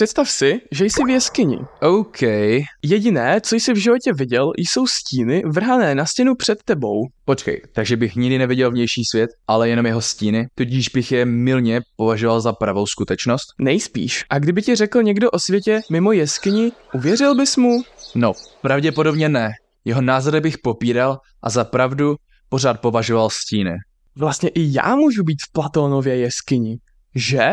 Představ si, že jsi v jeskyni. OK. Jediné, co jsi v životě viděl, jsou stíny vrhané na stěnu před tebou. Počkej, takže bych nikdy neviděl vnější svět, ale jenom jeho stíny, tudíž bych je milně považoval za pravou skutečnost? Nejspíš. A kdyby ti řekl někdo o světě mimo jeskyni, uvěřil bys mu? No, pravděpodobně ne. Jeho názory bych popíral a za pravdu pořád považoval stíny. Vlastně i já můžu být v Platónově jeskyni. Že?